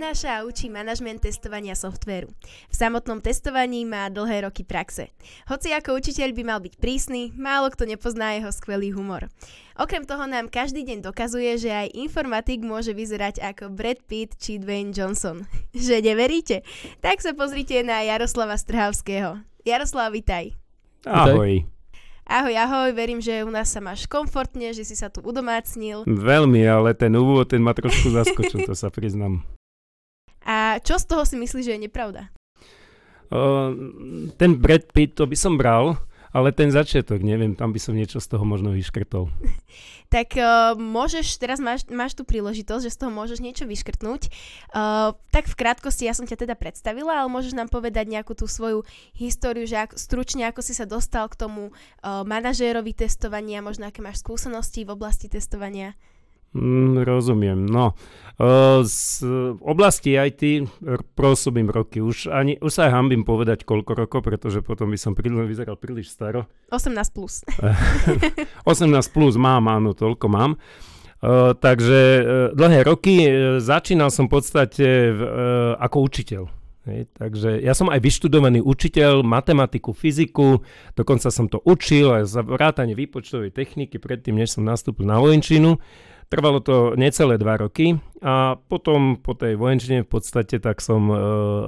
Prednáša a učí manažment testovania softvéru. V samotnom testovaní má dlhé roky praxe. Hoci ako učiteľ by mal byť prísny, málo kto nepozná jeho skvelý humor. Okrem toho nám každý deň dokazuje, že aj informatik môže vyzerať ako Brad Pitt či Dwayne Johnson. Že neveríte? Tak sa pozrite na Jaroslava Strhavského. Jaroslav, vitaj. Ahoj. Ahoj, ahoj, verím, že u nás sa máš komfortne, že si sa tu udomácnil. Veľmi, ale ten úvod, ten ma trošku zaskočil, to sa priznám. A čo z toho si myslíš, že je nepravda? Uh, ten Brad Pitt, to by som bral, ale ten začiatok, neviem, tam by som niečo z toho možno vyškrtol. tak uh, môžeš, teraz máš, máš tú príležitosť, že z toho môžeš niečo vyškrtnúť. Uh, tak v krátkosti, ja som ťa teda predstavila, ale môžeš nám povedať nejakú tú svoju históriu, že ak, stručne ako si sa dostal k tomu uh, manažérovi testovania, možno aké máš skúsenosti v oblasti testovania. Mm, rozumiem. No, uh, z oblasti IT pôsobím roky. Už, ani, už sa aj hambím povedať koľko rokov, pretože potom by som príliš, vyzeral príliš staro. 18 plus. 18 plus mám, áno, toľko mám. Uh, takže uh, dlhé roky uh, začínal som v podstate uh, ako učiteľ. Hej, takže ja som aj vyštudovaný učiteľ matematiku, fyziku, dokonca som to učil aj za vrátanie výpočtovej techniky predtým, než som nastúpil na vojenčinu. Trvalo to necelé dva roky a potom po tej vojenčine v podstate tak som e,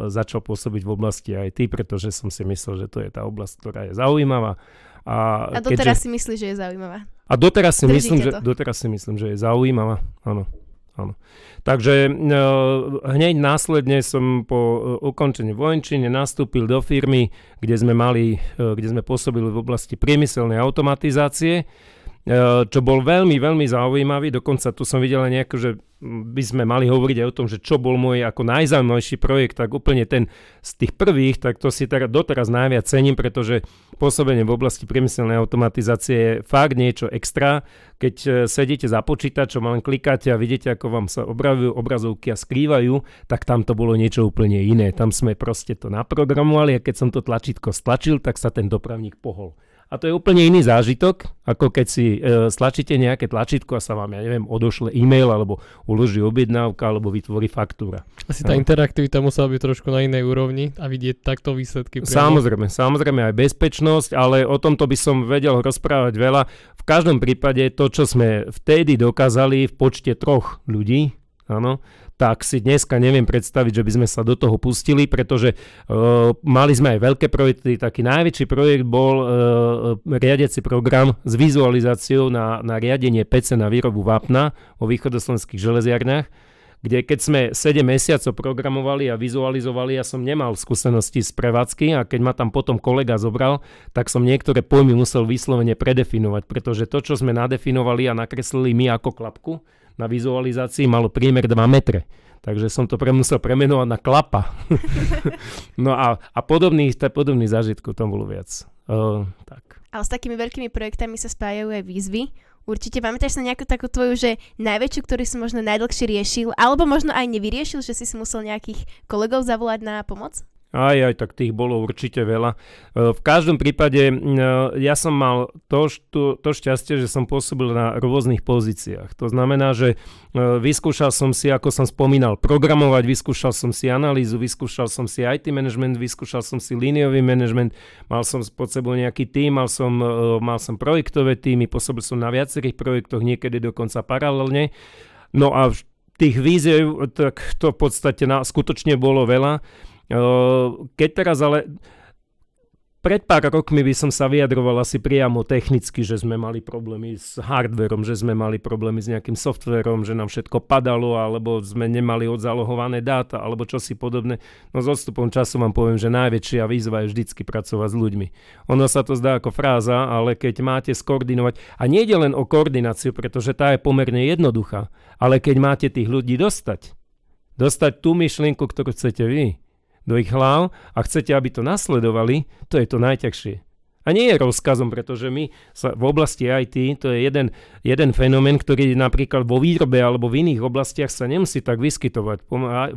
začal pôsobiť v oblasti IT, pretože som si myslel, že to je tá oblasť, ktorá je zaujímavá. A, a doteraz keďže... si myslíš, že je zaujímavá? A doteraz si, myslím, že, doteraz si myslím, že je zaujímavá, áno. Áno. Takže e, hneď následne som po e, ukončení vojenčine nastúpil do firmy, kde sme mali, e, kde sme pôsobili v oblasti priemyselnej automatizácie čo bol veľmi, veľmi zaujímavý. Dokonca tu som videl nejako, že by sme mali hovoriť aj o tom, že čo bol môj ako najzaujímavejší projekt, tak úplne ten z tých prvých, tak to si teda doteraz najviac cením, pretože pôsobenie v oblasti priemyselnej automatizácie je fakt niečo extra. Keď eh, sedíte za počítačom a len klikáte a vidíte, ako vám sa obravujú obrazovky a skrývajú, tak tam to bolo niečo úplne iné. Tam sme proste to naprogramovali a keď som to tlačítko stlačil, tak sa ten dopravník pohol. A to je úplne iný zážitok, ako keď si e, stlačíte nejaké tlačítko a sa vám, ja neviem, odošle e-mail, alebo uloží objednávka, alebo vytvorí faktúra. Asi tá no. interaktivita musela byť trošku na inej úrovni a vidieť takto výsledky. Priamo. Samozrejme, samozrejme aj bezpečnosť, ale o tomto by som vedel rozprávať veľa. V každom prípade to, čo sme vtedy dokázali v počte troch ľudí, áno, tak si dneska neviem predstaviť, že by sme sa do toho pustili, pretože uh, mali sme aj veľké projekty. Taký najväčší projekt bol uh, riadiaci program s vizualizáciou na, na riadenie PC na výrobu vápna vo východoslovenských železiarniach kde keď sme 7 mesiacov programovali a vizualizovali, ja som nemal skúsenosti z prevádzky a keď ma tam potom kolega zobral, tak som niektoré pojmy musel vyslovene predefinovať, pretože to, čo sme nadefinovali a nakreslili my ako klapku, na vizualizácii malo priemer 2 metre. Takže som to pre, musel premenovať na klapa. no a, a podobných, podobných zážitkov tam bolo viac. Uh, tak. Ale s takými veľkými projektami sa spájajú aj výzvy. Určite pamätáš sa nejakú takú tvoju, že najväčšiu, ktorú si možno najdlhšie riešil, alebo možno aj nevyriešil, že si si musel nejakých kolegov zavolať na pomoc? Aj, aj, tak tých bolo určite veľa. E, v každom prípade e, ja som mal to, to, to šťastie, že som pôsobil na rôznych pozíciách. To znamená, že e, vyskúšal som si, ako som spomínal, programovať, vyskúšal som si analýzu, vyskúšal som si IT management, vyskúšal som si líniový management, mal som pod sebou nejaký tým, mal som, mal som projektové týmy, pôsobil som na viacerých projektoch, niekedy dokonca paralelne. No a tých víziev, tak to v podstate na, skutočne bolo veľa. Keď teraz ale pred pár rokmi by som sa vyjadroval asi priamo technicky, že sme mali problémy s hardverom, že sme mali problémy s nejakým softverom, že nám všetko padalo, alebo sme nemali odzalohované dáta, alebo čosi podobné. No s odstupom času vám poviem, že najväčšia výzva je vždycky pracovať s ľuďmi. Ono sa to zdá ako fráza, ale keď máte skoordinovať, a nie je len o koordináciu, pretože tá je pomerne jednoduchá, ale keď máte tých ľudí dostať, dostať tú myšlienku, ktorú chcete vy, do ich hlav a chcete, aby to nasledovali, to je to najťažšie. A nie je rozkazom, pretože my sa v oblasti IT, to je jeden, jeden fenomén, ktorý napríklad vo výrobe alebo v iných oblastiach sa nemusí tak vyskytovať.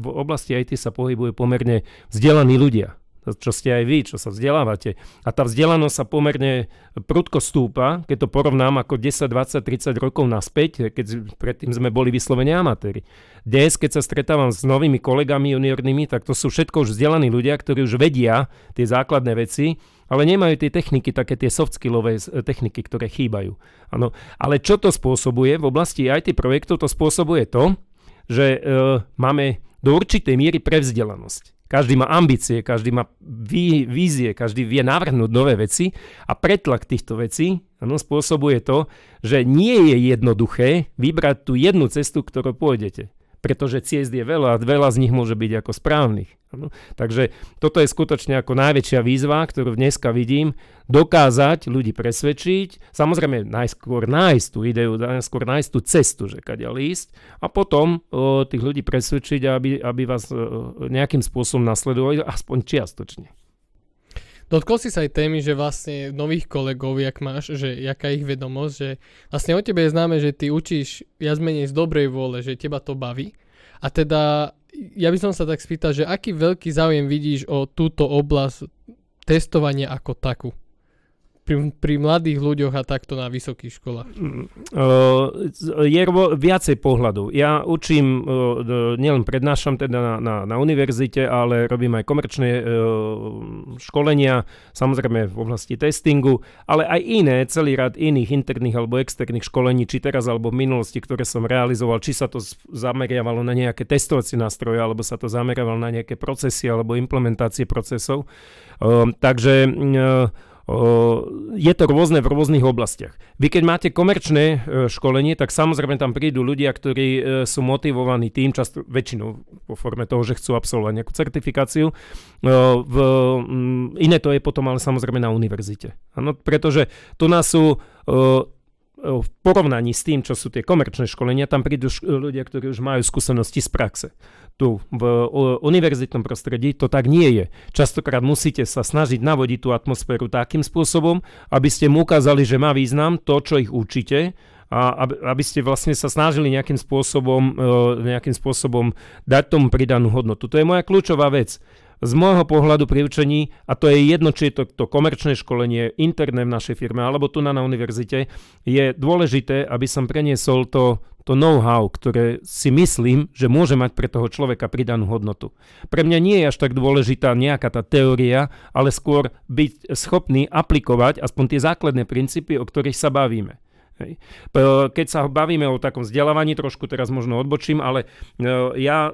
V oblasti IT sa pohybujú pomerne vzdelaní ľudia. Čo ste aj vy, čo sa vzdelávate. A tá vzdelanosť sa pomerne prudko stúpa, keď to porovnám ako 10, 20, 30 rokov naspäť, keď predtým sme boli vyslovene amatéri. Dnes, keď sa stretávam s novými kolegami juniornými, tak to sú všetko už vzdelaní ľudia, ktorí už vedia tie základné veci, ale nemajú tie techniky, také tie soft skillové techniky, ktoré chýbajú. Ano. Ale čo to spôsobuje? V oblasti IT projektov to spôsobuje to, že e, máme do určitej miery prevzdelanosť. Každý má ambície, každý má ví, vízie, každý vie navrhnúť nové veci a pretlak týchto vecí ano, spôsobuje to, že nie je jednoduché vybrať tú jednu cestu, ktorou pôjdete pretože ciest je veľa a veľa z nich môže byť ako správnych. Ano. Takže toto je skutočne ako najväčšia výzva, ktorú dneska vidím, dokázať ľudí presvedčiť, samozrejme najskôr nájsť tú ideu, najskôr nájsť tú cestu, že kadia ísť a potom o, tých ľudí presvedčiť, aby, aby vás o, nejakým spôsobom nasledovali, aspoň čiastočne. Dotkol si sa aj témy, že vlastne nových kolegov, jak máš, že jaká ich vedomosť, že vlastne o tebe je známe, že ty učíš viac menej z dobrej vôle, že teba to baví. A teda ja by som sa tak spýtal, že aký veľký záujem vidíš o túto oblasť testovania ako takú? Pri, pri mladých ľuďoch a takto na vysokých školách? Uh, je viacej pohľadov. Ja učím, uh, nielen prednášam teda na, na, na univerzite, ale robím aj komerčné uh, školenia, samozrejme v oblasti testingu, ale aj iné, celý rad iných interných alebo externých školení, či teraz alebo v minulosti, ktoré som realizoval, či sa to zameriavalo na nejaké testovacie nástroje, alebo sa to zameriavalo na nejaké procesy alebo implementácie procesov. Uh, takže uh, je to rôzne v rôznych oblastiach. Vy keď máte komerčné e, školenie, tak samozrejme tam prídu ľudia, ktorí e, sú motivovaní tým, často väčšinou vo forme toho, že chcú absolvovať nejakú certifikáciu. V, iné to je potom ale samozrejme na univerzite. Ano, pretože tu nás sú v porovnaní s tým, čo sú tie komerčné školenia, tam prídu ľudia, ktorí už majú skúsenosti z praxe tu v univerzitnom prostredí to tak nie je. Častokrát musíte sa snažiť navodiť tú atmosféru takým spôsobom, aby ste mu ukázali, že má význam to, čo ich učíte a aby, ste vlastne sa snažili nejakým spôsobom, e, nejakým spôsobom dať tomu pridanú hodnotu. To je moja kľúčová vec z môjho pohľadu pri učení, a to je jedno, či je to, to komerčné školenie interné v našej firme alebo tu na, na univerzite, je dôležité, aby som preniesol to, to know-how, ktoré si myslím, že môže mať pre toho človeka pridanú hodnotu. Pre mňa nie je až tak dôležitá nejaká tá teória, ale skôr byť schopný aplikovať aspoň tie základné princípy, o ktorých sa bavíme. Hej. Keď sa bavíme o takom vzdelávaní, trošku teraz možno odbočím, ale e, ja e,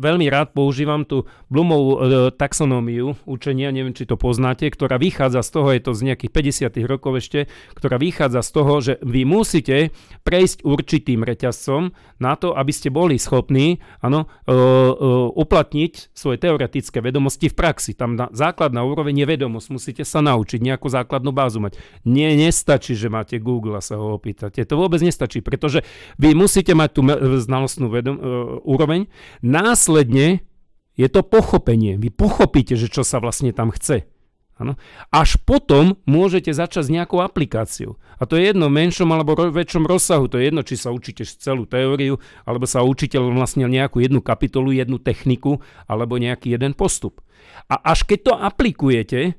veľmi rád používam tú Blumovú e, taxonómiu učenia, neviem, či to poznáte, ktorá vychádza z toho, je to z nejakých 50. rokov ešte, ktorá vychádza z toho, že vy musíte prejsť určitým reťazcom na to, aby ste boli schopní ano, uplatniť svoje teoretické vedomosti v praxi. Tam na základná úroveň je vedomosť, musíte sa naučiť, nejakú základnú bázu mať. Nie, nestačí, že máte Google Google sa ho opýtate. To vôbec nestačí, pretože vy musíte mať tú znalostnú vedom, uh, úroveň. Následne je to pochopenie. Vy pochopíte, že čo sa vlastne tam chce. Ano. Až potom môžete začať s nejakou aplikáciou. A to je jedno v menšom alebo ro- väčšom rozsahu. To je jedno, či sa učíte celú teóriu, alebo sa učíte vlastne nejakú jednu kapitolu, jednu techniku, alebo nejaký jeden postup. A až keď to aplikujete,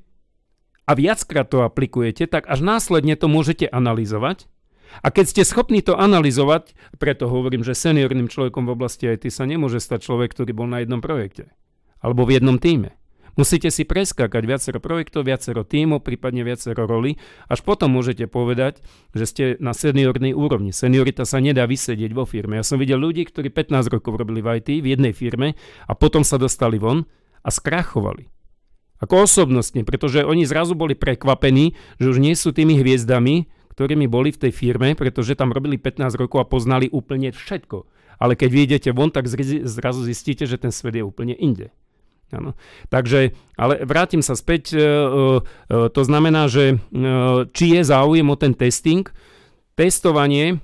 a viackrát to aplikujete, tak až následne to môžete analyzovať. A keď ste schopní to analyzovať, preto hovorím, že seniorným človekom v oblasti IT sa nemôže stať človek, ktorý bol na jednom projekte alebo v jednom týme. Musíte si preskákať viacero projektov, viacero tímov, prípadne viacero roli, až potom môžete povedať, že ste na seniornej úrovni. Seniorita sa nedá vysedieť vo firme. Ja som videl ľudí, ktorí 15 rokov robili v IT v jednej firme a potom sa dostali von a skrachovali. Ako osobnostne, pretože oni zrazu boli prekvapení, že už nie sú tými hviezdami, ktorými boli v tej firme, pretože tam robili 15 rokov a poznali úplne všetko. Ale keď vyjdete von, tak zrazu zistíte, že ten svet je úplne inde. Ano. Takže, ale vrátim sa späť, e, e, to znamená, že e, či je záujem o ten testing, testovanie,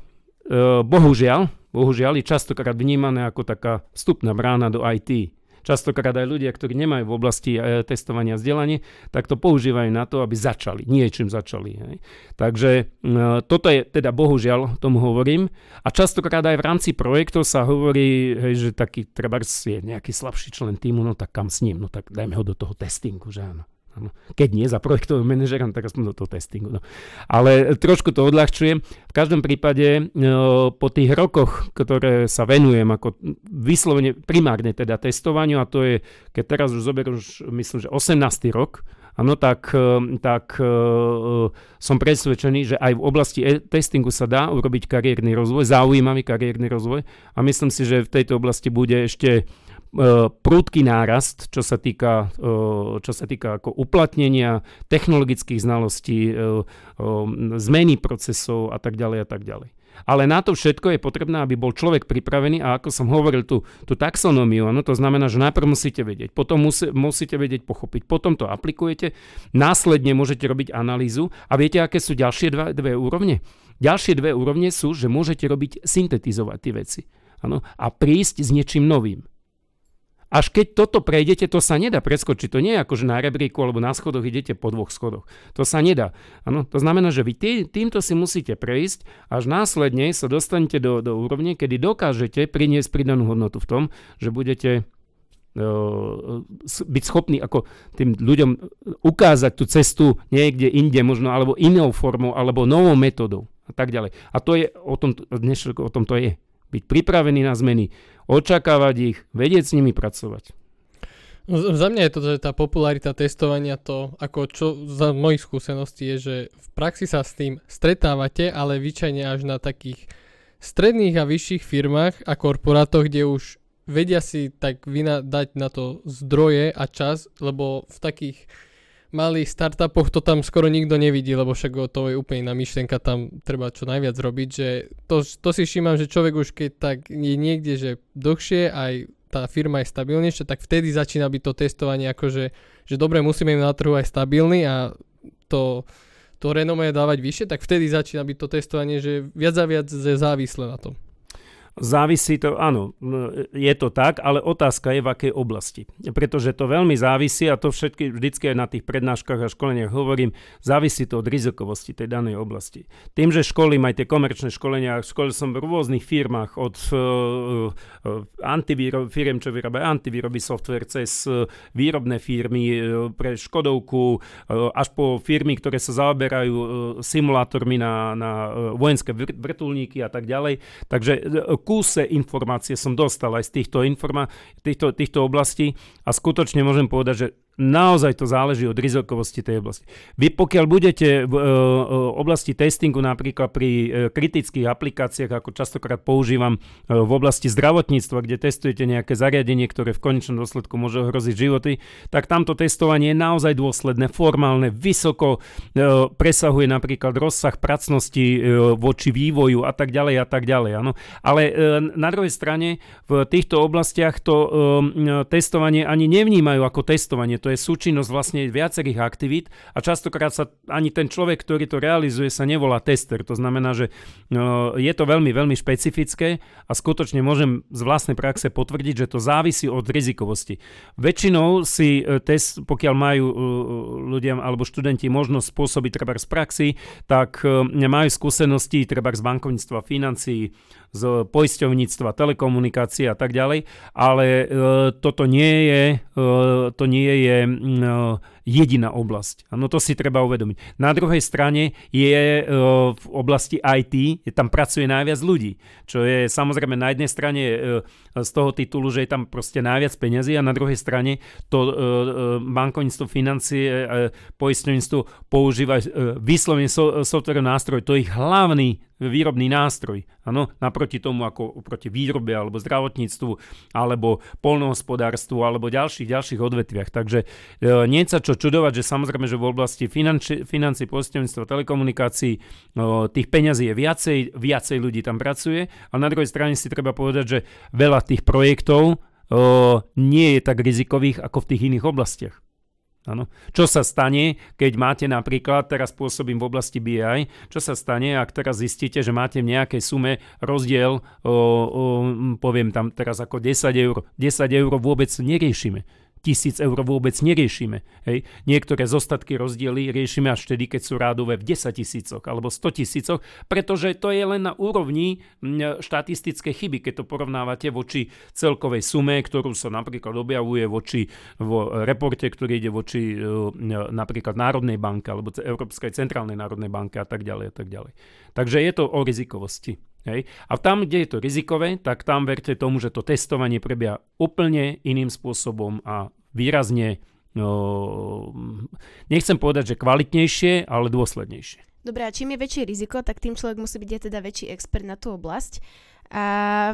bohužiaľ, bohužiaľ je častokrát vnímané ako taká vstupná brána do IT. Častokrát aj ľudia, ktorí nemajú v oblasti e, testovania vzdelanie, tak to používajú na to, aby začali, niečím začali. Hej. Takže e, toto je teda bohužiaľ, tomu hovorím. A častokrát aj v rámci projektov sa hovorí, hej, že taký treba je nejaký slabší člen týmu, no tak kam s ním, no tak dajme ho do toho testingu, že áno. Keď nie za projektovým manažerom, tak aspoň do toho testingu. No. Ale trošku to odľahčujem. V každom prípade no, po tých rokoch, ktoré sa venujem ako vyslovene primárne teda testovaniu, a to je, keď teraz už zoberiem, už myslím, že 18. rok, Áno, tak, e, tak uh, som presvedčený, že aj v oblasti e- testingu sa dá urobiť kariérny rozvoj, zaujímavý kariérny rozvoj a myslím si, že v tejto oblasti bude ešte E, prúdky nárast, čo sa týka, e, čo sa týka ako uplatnenia technologických znalostí, e, zmeny procesov a tak ďalej a tak ďalej. Ale na to všetko je potrebné, aby bol človek pripravený a ako som hovoril, tú, tú taxonómiu, ano, to znamená, že najprv musíte vedieť, potom musí, musíte vedieť pochopiť, potom to aplikujete, následne môžete robiť analýzu a viete, aké sú ďalšie dva, dve úrovne? Ďalšie dve úrovne sú, že môžete robiť syntetizovať tie veci ano, a prísť s niečím novým. Až keď toto prejdete, to sa nedá preskočiť. To nie je ako, že na rebríku alebo na schodoch idete po dvoch schodoch. To sa nedá. Ano, to znamená, že vy tý, týmto si musíte prejsť, až následne sa dostanete do, do úrovne, kedy dokážete priniesť pridanú hodnotu v tom, že budete uh, byť schopní ako tým ľuďom ukázať tú cestu niekde inde možno, alebo inou formou, alebo novou metodou a tak ďalej. A to je, o tom, dnes o tom to je. Byť pripravený na zmeny, očakávať ich, vedieť s nimi pracovať. Za mňa je to, že tá popularita testovania to, ako čo za mojich skúseností je, že v praxi sa s tým stretávate, ale vyčajne až na takých stredných a vyšších firmách a korporátoch, kde už vedia si tak vyna- dať na to zdroje a čas, lebo v takých malých startupoch to tam skoro nikto nevidí, lebo však to je úplne na myšlienka, tam treba čo najviac robiť, že to, to si všímam, že človek už keď tak je niekde, že dlhšie aj tá firma je stabilnejšia, tak vtedy začína byť to testovanie akože, že dobre, musíme im na trhu aj stabilný a to, to renomé dávať vyššie, tak vtedy začína byť to testovanie, že viac a viac je závislé na tom. Závisí to, áno, je to tak, ale otázka je v akej oblasti. Pretože to veľmi závisí, a to všetky vždycky aj na tých prednáškach a školeniach hovorím, závisí to od rizikovosti tej danej oblasti. Tým, že školím aj tie komerčné školenia, školil som v rôznych firmách od uh, antivýrob, firiem, čo vyrábajú antivýroby software, cez uh, výrobné firmy uh, pre Škodovku, uh, až po firmy, ktoré sa zaoberajú uh, simulátormi na, na vojenské vrtulníky a tak ďalej. Takže kúse informácie som dostal aj z týchto, informa- týchto, týchto oblastí. A skutočne môžem povedať, že Naozaj to záleží od rizikovosti tej oblasti. Vy pokiaľ budete v uh, oblasti testingu napríklad pri uh, kritických aplikáciách, ako častokrát používam v oblasti zdravotníctva, kde testujete nejaké zariadenie, ktoré v konečnom dôsledku môže ohroziť životy, tak tamto testovanie je naozaj dôsledné, formálne, vysoko presahuje napríklad rozsah pracnosti voči vývoju a tak ďalej a tak ďalej. Áno. Ale na druhej strane v týchto oblastiach to testovanie ani nevnímajú ako testovanie to je súčinnosť vlastne viacerých aktivít a častokrát sa ani ten človek, ktorý to realizuje, sa nevolá tester. To znamená, že no, je to veľmi, veľmi špecifické a skutočne môžem z vlastnej praxe potvrdiť, že to závisí od rizikovosti. Väčšinou si e, test, pokiaľ majú e, ľudia alebo študenti možnosť spôsobiť treba z praxi, tak e, majú skúsenosti treba z bankovníctva, financií, z poisťovníctva, telekomunikácie a tak ďalej, ale toto nie je, to nie je e, jediná oblasť. No to si treba uvedomiť. Na druhej strane je v oblasti IT, tam pracuje najviac ľudí, čo je samozrejme na jednej strane z toho titulu, že je tam proste najviac peniazy a na druhej strane to bankovníctvo, financie, poisťovníctvo používa vyslovene software nástroj, to je ich hlavný výrobný nástroj. Ano, naproti tomu ako proti výrobe alebo zdravotníctvu alebo polnohospodárstvu alebo ďalších, ďalších odvetviach. Takže e, nie čo čudovať, že samozrejme, že v oblasti financi, financí, poisťovníctva, telekomunikácií e, tých peňazí je viacej, viacej ľudí tam pracuje a na druhej strane si treba povedať, že veľa tých projektov nie je tak rizikových ako v tých iných oblastiach. Ano. Čo sa stane, keď máte napríklad, teraz pôsobím v oblasti BI, čo sa stane, ak teraz zistíte, že máte v nejakej sume rozdiel, o, o, poviem tam teraz ako 10 eur. 10 eur vôbec neriešime tisíc eur vôbec neriešime. Hej. Niektoré zostatky rozdiely riešime až vtedy, keď sú rádové v 10 tisícoch alebo 100 tisícoch, pretože to je len na úrovni štatistické chyby, keď to porovnávate voči celkovej sume, ktorú sa napríklad objavuje voči vo reporte, ktorý ide voči napríklad Národnej banke alebo Európskej centrálnej národnej banke a tak ďalej a tak ďalej. Takže je to o rizikovosti. Hej. A tam, kde je to rizikové, tak tam verte tomu, že to testovanie prebieha úplne iným spôsobom a výrazne, no, nechcem povedať, že kvalitnejšie, ale dôslednejšie. Dobre, a čím je väčšie riziko, tak tým človek musí byť aj teda väčší expert na tú oblasť. A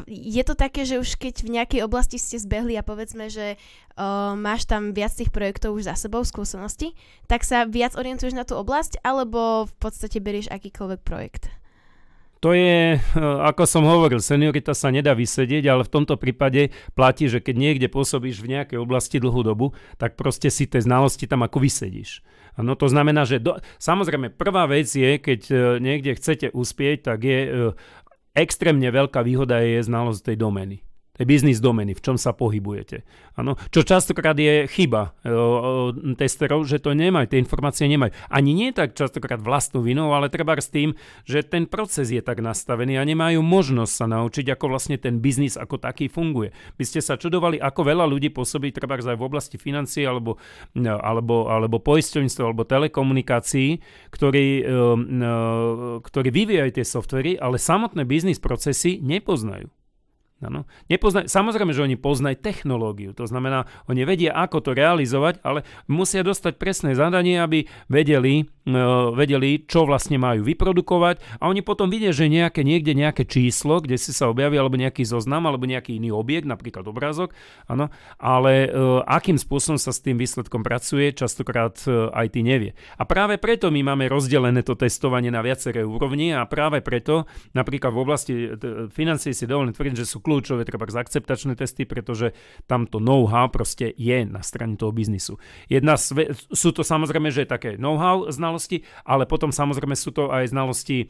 je to také, že už keď v nejakej oblasti ste zbehli a povedzme, že uh, máš tam viac tých projektov už za sebou, skúsenosti, tak sa viac orientuješ na tú oblasť, alebo v podstate berieš akýkoľvek projekt? To je, eh, ako som hovoril, seniorita sa nedá vysedieť, ale v tomto prípade platí, že keď niekde pôsobíš v nejakej oblasti dlhú dobu, tak proste si tie znalosti tam ako vysedíš. No to znamená, že do, samozrejme prvá vec je, keď eh, niekde chcete uspieť, tak je eh, extrémne veľká výhoda je znalosť tej domény biznis domeny, v čom sa pohybujete. Ano, čo častokrát je chyba e, testerov, že to nemajú, tie informácie nemajú. Ani nie tak častokrát vlastnú vinou, ale treba s tým, že ten proces je tak nastavený a nemajú možnosť sa naučiť, ako vlastne ten biznis ako taký funguje. By ste sa čudovali, ako veľa ľudí pôsobí treba aj v oblasti financií alebo, e, alebo, alebo poisťovníctva alebo telekomunikácií, ktorí, e, e, ktorí vyvíjajú tie softvery, ale samotné biznis procesy nepoznajú. Ano. Nepozna- Samozrejme, že oni poznajú technológiu, to znamená, oni vedia, ako to realizovať, ale musia dostať presné zadanie, aby vedeli, uh, vedeli, čo vlastne majú vyprodukovať a oni potom vidia, že nejaké, niekde nejaké číslo, kde si sa objaví, alebo nejaký zoznam, alebo nejaký iný objekt, napríklad obrázok, ano, ale uh, akým spôsobom sa s tým výsledkom pracuje, častokrát e, IT nevie. A práve preto my máme rozdelené to testovanie na viaceré úrovni a práve preto napríklad v oblasti financií si dovolím tvrdiť, že sú kľúčové treba akceptačné testy, pretože tamto know-how proste je na strane toho biznisu. Jedna sve, sú to samozrejme, že také know-how znalosti, ale potom samozrejme sú to aj znalosti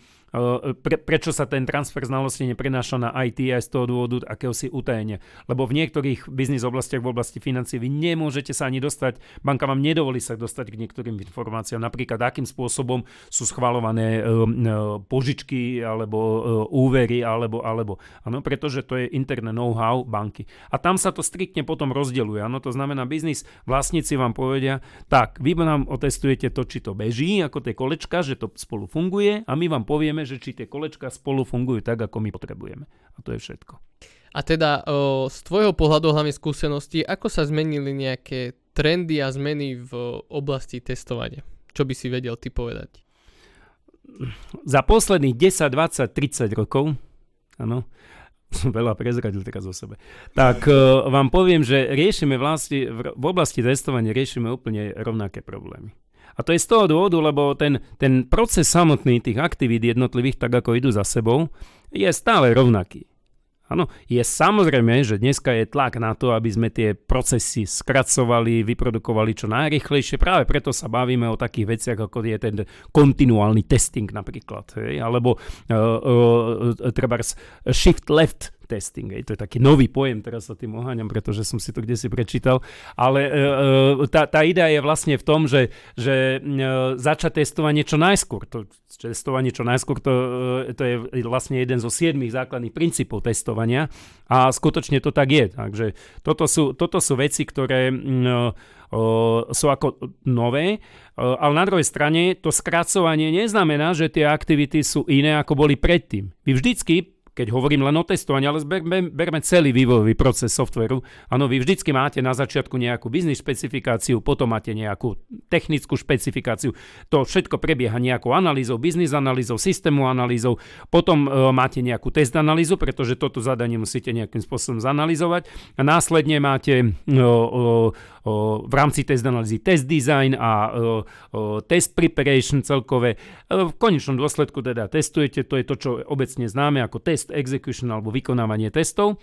pre, prečo sa ten transfer znalosti neprenáša na IT aj z toho dôvodu akéhosi utajenia. Lebo v niektorých biznis oblastiach v oblasti financií vy nemôžete sa ani dostať, banka vám nedovolí sa dostať k niektorým informáciám, napríklad akým spôsobom sú schvalované uh, požičky alebo úvery, alebo, alebo, ano, pretože to je interné know-how banky. A tam sa to striktne potom rozdeľuje. Ano, to znamená, biznis vlastníci vám povedia, tak, vy nám otestujete to, či to beží, ako tie kolečka, že to spolu funguje a my vám povieme, vieme, že či tie kolečka spolu fungujú tak, ako my potrebujeme. A to je všetko. A teda o, z tvojho pohľadu hlavne skúsenosti, ako sa zmenili nejaké trendy a zmeny v oblasti testovania? Čo by si vedel ty povedať? Za posledných 10, 20, 30 rokov, áno, som veľa prezradil teraz o sebe, tak uh, vám poviem, že riešime vlastne, v oblasti testovania riešime úplne rovnaké problémy. A to je z toho dôvodu, lebo ten, ten proces samotný tých aktivít jednotlivých, tak ako idú za sebou, je stále rovnaký. Áno, je samozrejme, že dneska je tlak na to, aby sme tie procesy skracovali, vyprodukovali čo najrychlejšie. Práve preto sa bavíme o takých veciach, ako je ten kontinuálny testing napríklad. Hej? Alebo uh, uh, treba shift left testing. Hej. To je taký nový pojem, teraz sa tým oháňam, pretože som si to kde si prečítal. Ale e, e, tá, tá idea je vlastne v tom, že, že e, začať testovanie čo najskôr. To, testovanie čo najskôr, to, e, to je vlastne jeden zo siedmých základných princípov testovania a skutočne to tak je. Takže toto sú, toto sú veci, ktoré mm, sú ako nové, ale na druhej strane to skracovanie neznamená, že tie aktivity sú iné, ako boli predtým. Vy vždycky keď hovorím len o testovaní, ale berme, berme celý vývojový proces softveru. Áno, vy vždycky máte na začiatku nejakú biznis špecifikáciu, potom máte nejakú technickú špecifikáciu. To všetko prebieha nejakou analýzou, biznis analýzou, systému analýzou, potom e, máte nejakú test analýzu, pretože toto zadanie musíte nejakým spôsobom zanalizovať a následne máte e, e, v rámci test analýzy test design a test preparation celkové. V konečnom dôsledku teda testujete, to je to, čo obecne známe ako test execution alebo vykonávanie testov.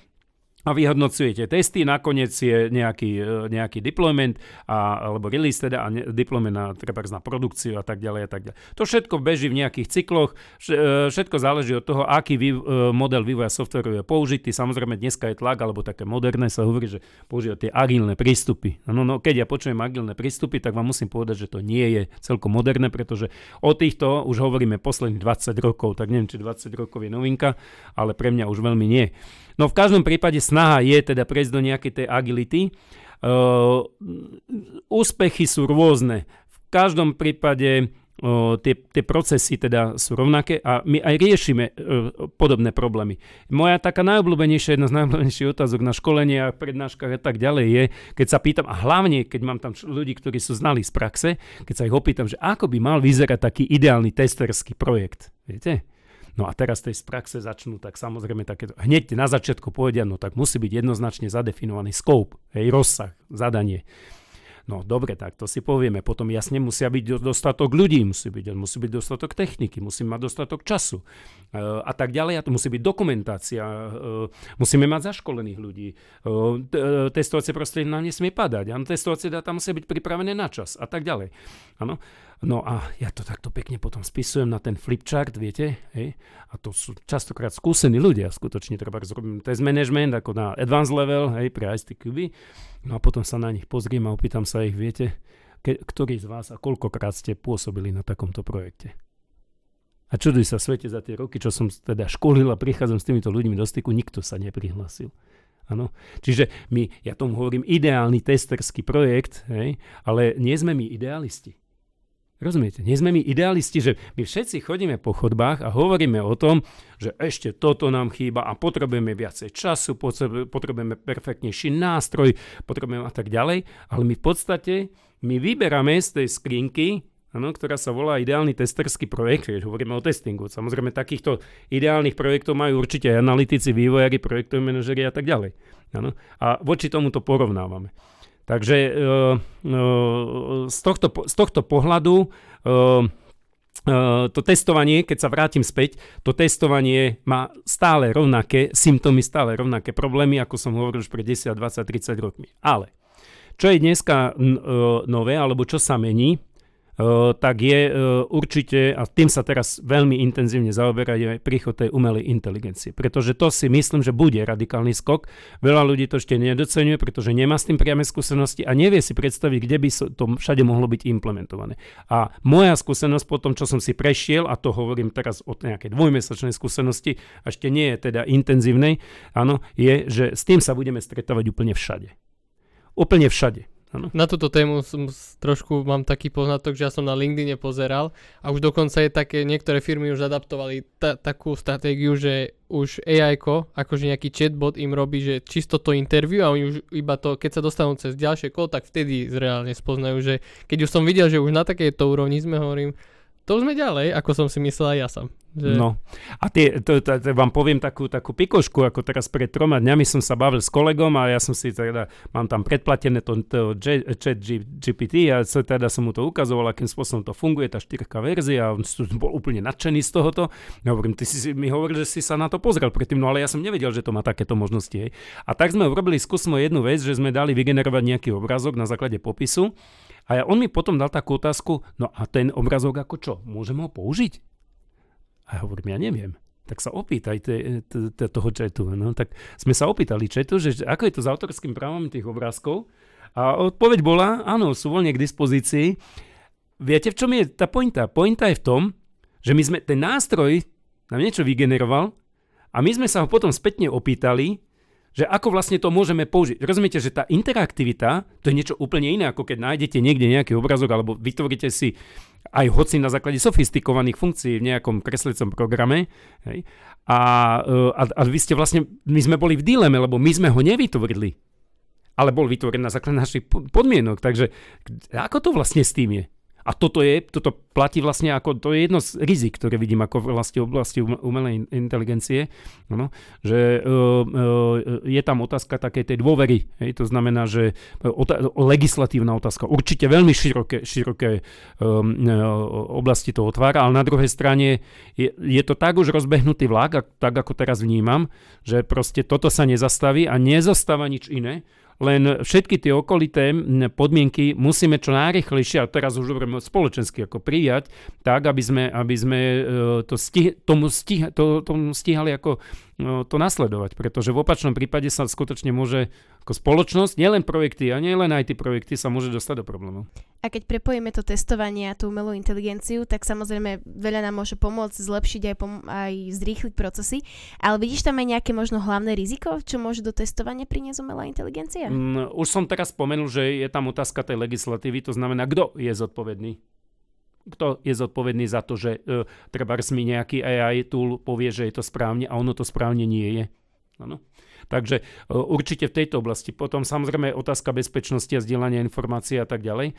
A vyhodnocujete testy, nakoniec je nejaký, e, nejaký deployment a, alebo release teda a deployment na, treba na produkciu a tak ďalej a tak ďalej. To všetko beží v nejakých cykloch, e, všetko záleží od toho, aký vý, e, model vývoja softveru je použitý. Samozrejme dneska je tlak, alebo také moderné sa hovorí, že používajú tie agilné prístupy. No, no, keď ja počujem agilné prístupy, tak vám musím povedať, že to nie je celkom moderné, pretože o týchto už hovoríme posledných 20 rokov, tak neviem, či 20 rokov je novinka, ale pre mňa už veľmi nie. No v každom prípade snaha je teda prejsť do nejakej tej agility. Uh, úspechy sú rôzne. V každom prípade uh, tie, tie procesy teda sú rovnaké a my aj riešime uh, podobné problémy. Moja taká najobľúbenejšia, jedna z najobľúbenejších otázok na školenia, prednáškach a tak ďalej je, keď sa pýtam, a hlavne keď mám tam ľudí, ktorí sú znali z praxe, keď sa ich opýtam, že ako by mal vyzerať taký ideálny testerský projekt. Viete? No a teraz tej z praxe začnú, tak samozrejme také, hneď na začiatku povedia, no tak musí byť jednoznačne zadefinovaný scope, hej, rozsah, zadanie. No dobre, tak to si povieme. Potom jasne musia byť dostatok ľudí, musí byť, musí byť dostatok techniky, musí mať dostatok času e, a tak ďalej. A to musí byť dokumentácia, e, musíme mať zaškolených ľudí. E, testovacie prostredie nám nesmie padať. A testovacie dáta musia byť pripravené na čas a tak ďalej. Áno. No a ja to takto pekne potom spisujem na ten flipchart, viete, hej, a to sú častokrát skúsení ľudia, skutočne treba zrobiť test management ako na advanced level, hej, pre ISTQB, no a potom sa na nich pozriem a opýtam sa ich, viete, ke, ktorý z vás a koľkokrát ste pôsobili na takomto projekte. A čuduj sa svete za tie roky, čo som teda školil a prichádzam s týmito ľuďmi do styku, nikto sa neprihlásil. Ano. Čiže my, ja tomu hovorím ideálny testerský projekt, hej, ale nie sme my idealisti. Rozumiete? Nie sme my idealisti, že my všetci chodíme po chodbách a hovoríme o tom, že ešte toto nám chýba a potrebujeme viacej času, potrebujeme perfektnejší nástroj, potrebujeme a tak ďalej, ale my v podstate, my vyberáme z tej skrinky, ano, ktorá sa volá ideálny testerský projekt, keď hovoríme o testingu. Samozrejme, takýchto ideálnych projektov majú určite aj analytici, vývojári, projektoví manažeri a tak ďalej. Ano. A voči tomu to porovnávame. Takže e, e, z tohto, z tohto pohľadu e, to testovanie, keď sa vrátim späť, to testovanie má stále rovnaké symptómy, stále rovnaké problémy, ako som hovoril už pred 10, 20, 30 rokmi. Ale čo je dneska nové, alebo čo sa mení, tak je určite, a tým sa teraz veľmi intenzívne zaoberá, je príchod tej umelej inteligencie. Pretože to si myslím, že bude radikálny skok. Veľa ľudí to ešte nedocenuje, pretože nemá s tým priame skúsenosti a nevie si predstaviť, kde by to všade mohlo byť implementované. A moja skúsenosť po tom, čo som si prešiel, a to hovorím teraz o nejakej dvojmesačnej skúsenosti, ešte nie je teda intenzívnej, áno, je, že s tým sa budeme stretávať úplne všade. Úplne všade. Ano. Na túto tému som trošku mám taký poznatok, že ja som na LinkedIn pozeral a už dokonca je také, niektoré firmy už adaptovali ta, takú stratégiu, že už AI akože nejaký chatbot im robí, že čisto to interview a oni už iba to, keď sa dostanú cez ďalšie kolo, tak vtedy reálne spoznajú, že keď už som videl, že už na takejto úrovni sme, hovorím, to už sme ďalej, ako som si myslel aj ja som. Že... No. A tie, to, to, to, vám poviem takú, takú pikošku, ako teraz pred troma dňami som sa bavil s kolegom a ja som si teda, mám tam predplatené to, to chat GPT a teda som mu to ukazoval, akým spôsobom to funguje, tá 4 verzia a on bol úplne nadšený z tohoto. Ja hovorím, ty si mi hovoril, že si sa na to pozrel predtým, no ale ja som nevedel, že to má takéto možnosti. Hej. A tak sme urobili skúsmo jednu vec, že sme dali vygenerovať nejaký obrazok na základe popisu a on mi potom dal takú otázku, no a ten obrazok ako čo, môžem ho použiť? A ja hovorím, ja neviem. Tak sa opýtaj toho četu. No, tak sme sa opýtali četu, že ako je to s autorským právom tých obrázkov. A odpoveď bola, áno, sú voľne k dispozícii. Viete, v čom je tá pointa? Pointa je v tom, že my sme, ten nástroj nám niečo vygeneroval a my sme sa ho potom spätne opýtali, že ako vlastne to môžeme použiť. Rozumiete, že tá interaktivita, to je niečo úplne iné, ako keď nájdete niekde nejaký obrazok alebo vytvoríte si aj hoci na základe sofistikovaných funkcií v nejakom kreslicom programe. Hej, a, a, a vy ste vlastne, my sme boli v dileme, lebo my sme ho nevytvorili, ale bol vytvorený na základe našich podmienok. Takže ako to vlastne s tým je? A toto je, toto platí vlastne ako, to je jedno z rizik, ktoré vidím ako vlastne oblasti umelej inteligencie, no, že uh, uh, je tam otázka takej tej dôvery. Hej, to znamená, že ota- legislatívna otázka určite veľmi široké, široké um, oblasti to otvára, ale na druhej strane je, je to tak už rozbehnutý vlak, tak ako teraz vnímam, že proste toto sa nezastaví a nezostáva nič iné, len všetky tie okolité podmienky musíme čo najrychlejšie, a teraz už hovoríme spoločensky, ako prijať, tak, aby sme, aby sme e, to stih, tomu, stih, to, tomu stíhali ako No, to nasledovať, pretože v opačnom prípade sa skutočne môže ako spoločnosť, nielen projekty a nielen aj tie projekty sa môže dostať do problémov. A keď prepojíme to testovanie a tú umelú inteligenciu, tak samozrejme veľa nám môže pomôcť zlepšiť aj, pom- aj zrýchliť procesy, ale vidíš tam aj nejaké možno hlavné riziko, čo môže do testovania priniesť umelá inteligencia? Mm, už som teraz spomenul, že je tam otázka tej legislatívy, to znamená, kto je zodpovedný kto je zodpovedný za to, že uh, treba mi nejaký AI tool povie, že je to správne a ono to správne nie je. Ano. Takže uh, určite v tejto oblasti. Potom samozrejme otázka bezpečnosti a zdieľania informácií a tak ďalej.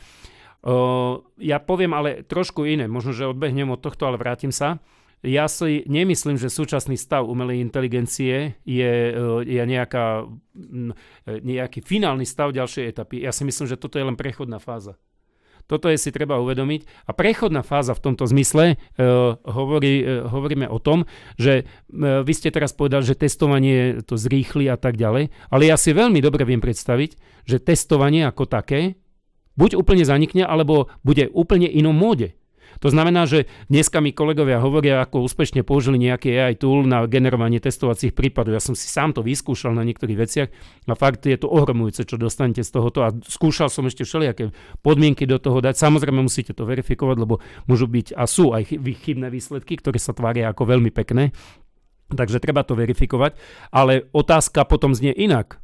Uh, ja poviem ale trošku iné, možno, že odbehnem od tohto, ale vrátim sa. Ja si nemyslím, že súčasný stav umelej inteligencie je, je nejaká, nejaký finálny stav ďalšej etapy. Ja si myslím, že toto je len prechodná fáza. Toto je si treba uvedomiť. A prechodná fáza v tomto zmysle uh, hovorí, uh, hovoríme o tom, že uh, vy ste teraz povedali, že testovanie to zrýchli a tak ďalej, ale ja si veľmi dobre viem predstaviť, že testovanie ako také buď úplne zanikne, alebo bude úplne inom móde. To znamená, že dneska mi kolegovia hovoria, ako úspešne použili nejaký AI tool na generovanie testovacích prípadov. Ja som si sám to vyskúšal na niektorých veciach a fakt je to ohromujúce, čo dostanete z tohoto a skúšal som ešte všelijaké podmienky do toho dať. Samozrejme musíte to verifikovať, lebo môžu byť a sú aj chybné výsledky, ktoré sa tvária ako veľmi pekné. Takže treba to verifikovať. Ale otázka potom znie inak.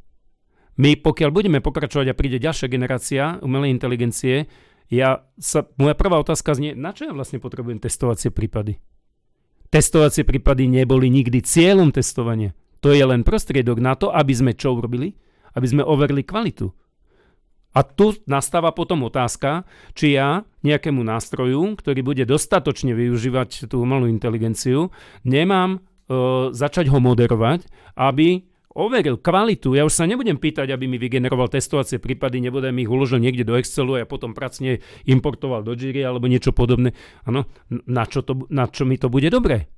My pokiaľ budeme pokračovať a príde ďalšia generácia umelej inteligencie, ja sa, moja prvá otázka znie, na čo ja vlastne potrebujem testovacie prípady? Testovacie prípady neboli nikdy cieľom testovania. To je len prostriedok na to, aby sme čo urobili? Aby sme overili kvalitu. A tu nastáva potom otázka, či ja nejakému nástroju, ktorý bude dostatočne využívať tú umelú inteligenciu, nemám e, začať ho moderovať, aby overil kvalitu, ja už sa nebudem pýtať, aby mi vygeneroval testovacie prípady, nebudem ich uložil niekde do Excelu a ja potom pracne importoval do Jira alebo niečo podobné. Ano, na čo, to, na čo mi to bude dobré?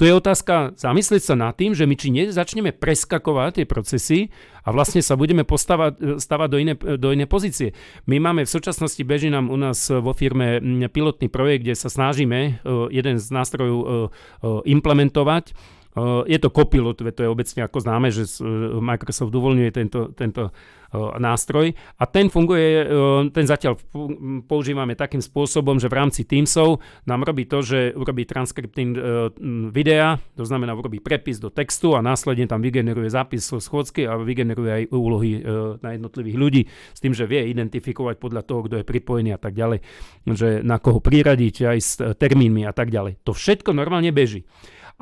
To je otázka zamyslieť sa nad tým, že my či začneme preskakovať tie procesy a vlastne sa budeme postavať, stavať do iné, do iné pozície. My máme v súčasnosti, beží nám u nás vo firme pilotný projekt, kde sa snažíme e, jeden z nástrojov e, e, implementovať je to Copilot, to je obecne ako známe, že Microsoft uvoľňuje tento, tento nástroj a ten funguje, ten zatiaľ používame takým spôsobom, že v rámci Teamsov nám robí to, že urobí transkripting videa, to znamená urobí prepis do textu a následne tam vygeneruje zápis schôdzky a vygeneruje aj úlohy na jednotlivých ľudí s tým, že vie identifikovať podľa toho, kto je pripojený a tak ďalej, že na koho priradiť aj s termínmi a tak ďalej. To všetko normálne beží.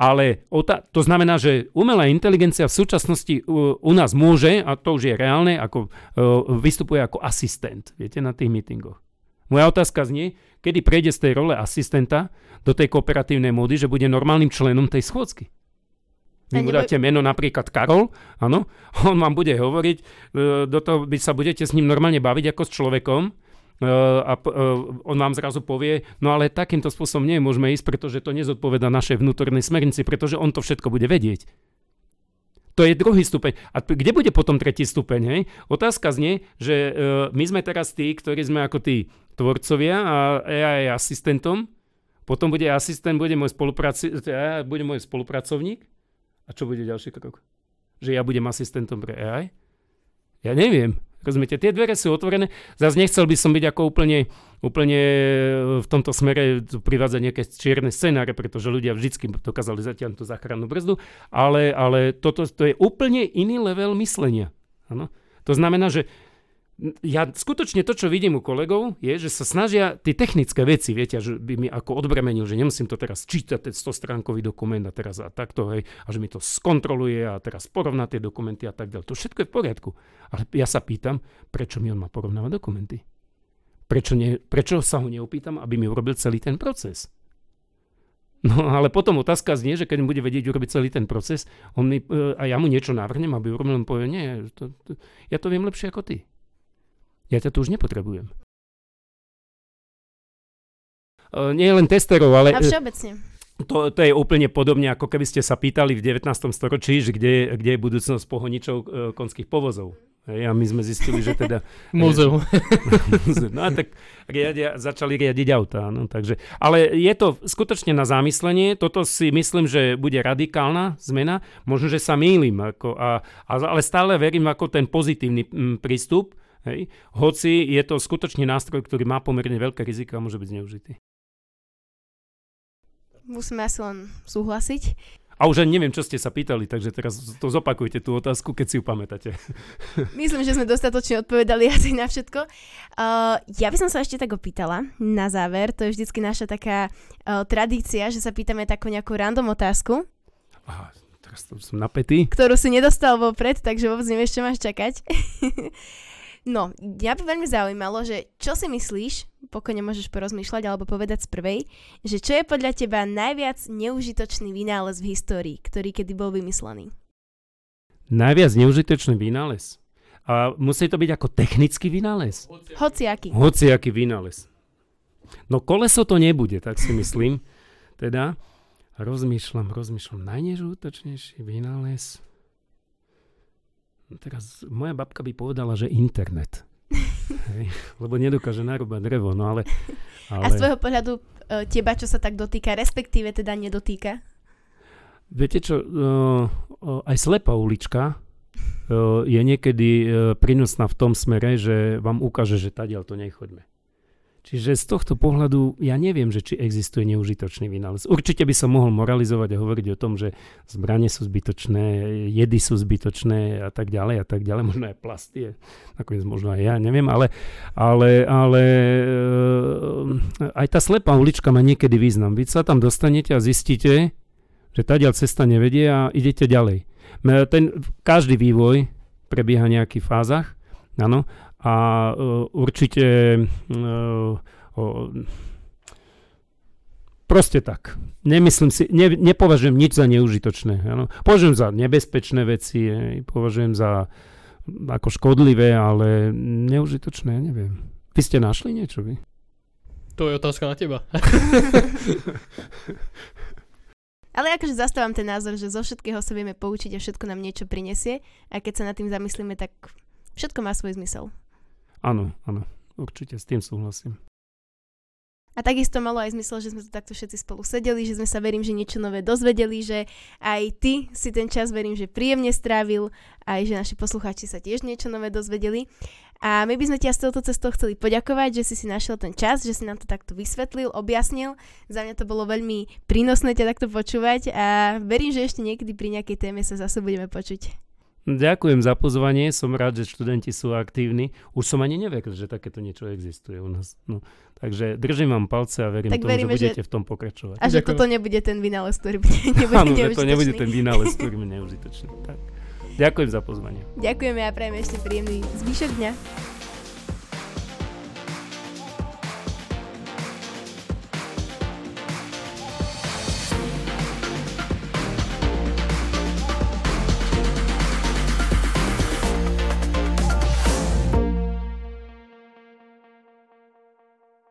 Ale to znamená, že umelá inteligencia v súčasnosti u, u nás môže, a to už je reálne, ako, uh, vystupuje ako asistent, viete, na tých meetingoch. Moja otázka znie, kedy prejde z tej role asistenta do tej kooperatívnej módy, že bude normálnym členom tej schôdzky. Vy mu dáte meno napríklad Karol, áno, on vám bude hovoriť, uh, do toho by sa budete s ním normálne baviť ako s človekom, a on vám zrazu povie, no ale takýmto spôsobom nemôžeme ísť, pretože to nezodpoveda našej vnútornej smernici, pretože on to všetko bude vedieť. To je druhý stupeň. A kde bude potom tretí stupeň? Hej? Otázka znie, že my sme teraz tí, ktorí sme ako tí tvorcovia a AI je asistentom, potom bude asistent, bude môj, spolupraci- bude môj spolupracovník. A čo bude ďalší krok? Že ja budem asistentom pre AI? Ja neviem. Rozumiete, tie dvere sú otvorené. Zase nechcel by som byť ako úplne, úplne v tomto smere privádzať nejaké čierne scenáre, pretože ľudia vždy dokázali zatiaľ tú záchrannú brzdu, ale, ale toto to je úplne iný level myslenia. Ano? To znamená, že ja skutočne to, čo vidím u kolegov, je, že sa snažia tie technické veci, viete, že by mi ako odbremenil, že nemusím to teraz čítať, ten 100 stránkový dokument a teraz a takto, hej, a že mi to skontroluje a teraz porovná tie dokumenty a tak ďalej. To všetko je v poriadku. Ale ja sa pýtam, prečo mi on má porovnávať dokumenty? prečo, ne, prečo sa ho neopýtam, aby mi urobil celý ten proces? No ale potom otázka znie, že keď bude vedieť urobiť celý ten proces, on mi, e, a ja mu niečo navrhnem, aby urobil, on povie, nie, to, to, ja to viem lepšie ako ty. Ja ťa tu už nepotrebujem. Uh, nie len testerov, ale... A všeobecne. To, to je úplne podobne, ako keby ste sa pýtali v 19. storočí, že kde, kde je budúcnosť pohoničov uh, konských povozov. Hej, a my sme zistili, že teda... Múzeum. no a tak riadia, začali riadiť autá. No, takže, ale je to skutočne na zamyslenie. Toto si myslím, že bude radikálna zmena. Možno, že sa mýlim. Ako, a, a, ale stále verím ako ten pozitívny m, prístup. Hej. Hoci je to skutočne nástroj, ktorý má pomerne veľké riziko a môže byť zneužitý musíme asi len súhlasiť. A už ani neviem, čo ste sa pýtali, takže teraz to zopakujte tú otázku, keď si ju pamätáte. Myslím, že sme dostatočne odpovedali asi na všetko. Uh, ja by som sa ešte tak opýtala na záver, to je vždycky naša taká uh, tradícia, že sa pýtame takú nejakú random otázku. Aha, teraz som napätý. Ktorú si nedostal vopred, takže vôbec nevieš, čo máš čakať. No, mňa by veľmi zaujímalo, že čo si myslíš, pokojne môžeš porozmýšľať alebo povedať z prvej, že čo je podľa teba najviac neužitočný vynález v histórii, ktorý kedy bol vymyslený? Najviac neužitočný vynález? A musí to byť ako technický vynález? Hociaký. Hociaký vynález. No koleso to nebude, tak si myslím. Teda rozmýšľam, rozmýšľam. Najnežútočnejší vynález teraz moja babka by povedala, že internet. Hej, lebo nedokáže narúbať drevo, no ale, ale... A z tvojho pohľadu e, teba, čo sa tak dotýka, respektíve teda nedotýka? Viete čo, uh, aj slepá ulička uh, je niekedy prínosná v tom smere, že vám ukáže, že tadiaľ to nechoďme. Čiže z tohto pohľadu ja neviem, že či existuje neužitočný vynález. Určite by som mohol moralizovať a hovoriť o tom, že zbranie sú zbytočné, jedy sú zbytočné a tak ďalej a tak ďalej. Možno aj plasty, nakoniec možno aj ja, neviem, ale, ale, ale e, aj tá slepá ulička má niekedy význam. Vy sa tam dostanete a zistíte, že tadiaľ cesta nevedie a idete ďalej. Ten, každý vývoj prebieha nejakých fázach, áno, a uh, určite uh, uh, proste tak. Nemyslím si, ne, nepovažujem nič za neužitočné. Ano. Považujem za nebezpečné veci, považujem za ako škodlivé, ale neužitočné, neviem. Vy ste našli niečo, vy? To je otázka na teba. Ale akože zastávam ten názor, že zo všetkého sa vieme poučiť a všetko nám niečo prinesie a keď sa nad tým zamyslíme, tak všetko má svoj zmysel. Áno, áno, určite s tým súhlasím. A takisto malo aj zmysel, že sme tu takto všetci spolu sedeli, že sme sa verím, že niečo nové dozvedeli, že aj ty si ten čas verím, že príjemne strávil, aj že naši poslucháči sa tiež niečo nové dozvedeli. A my by sme ťa z touto cestou chceli poďakovať, že si si našiel ten čas, že si nám to takto vysvetlil, objasnil. Za mňa to bolo veľmi prínosné ťa takto počúvať a verím, že ešte niekedy pri nejakej téme sa zase budeme počuť. Ďakujem za pozvanie, som rád, že študenti sú aktívni. Už som ani neveril, že takéto niečo existuje u nás. No, takže držím vám palce a verím tak tomu, veríme, že budete že... v tom pokračovať. A že Ďakujem. toto nebude ten vynález, ktorý bude nebude Áno, že to nebude ten vynález, ktorý bude neužitočný. Tak. Ďakujem za pozvanie. Ďakujeme a prajeme ešte príjemný zvyšok dňa.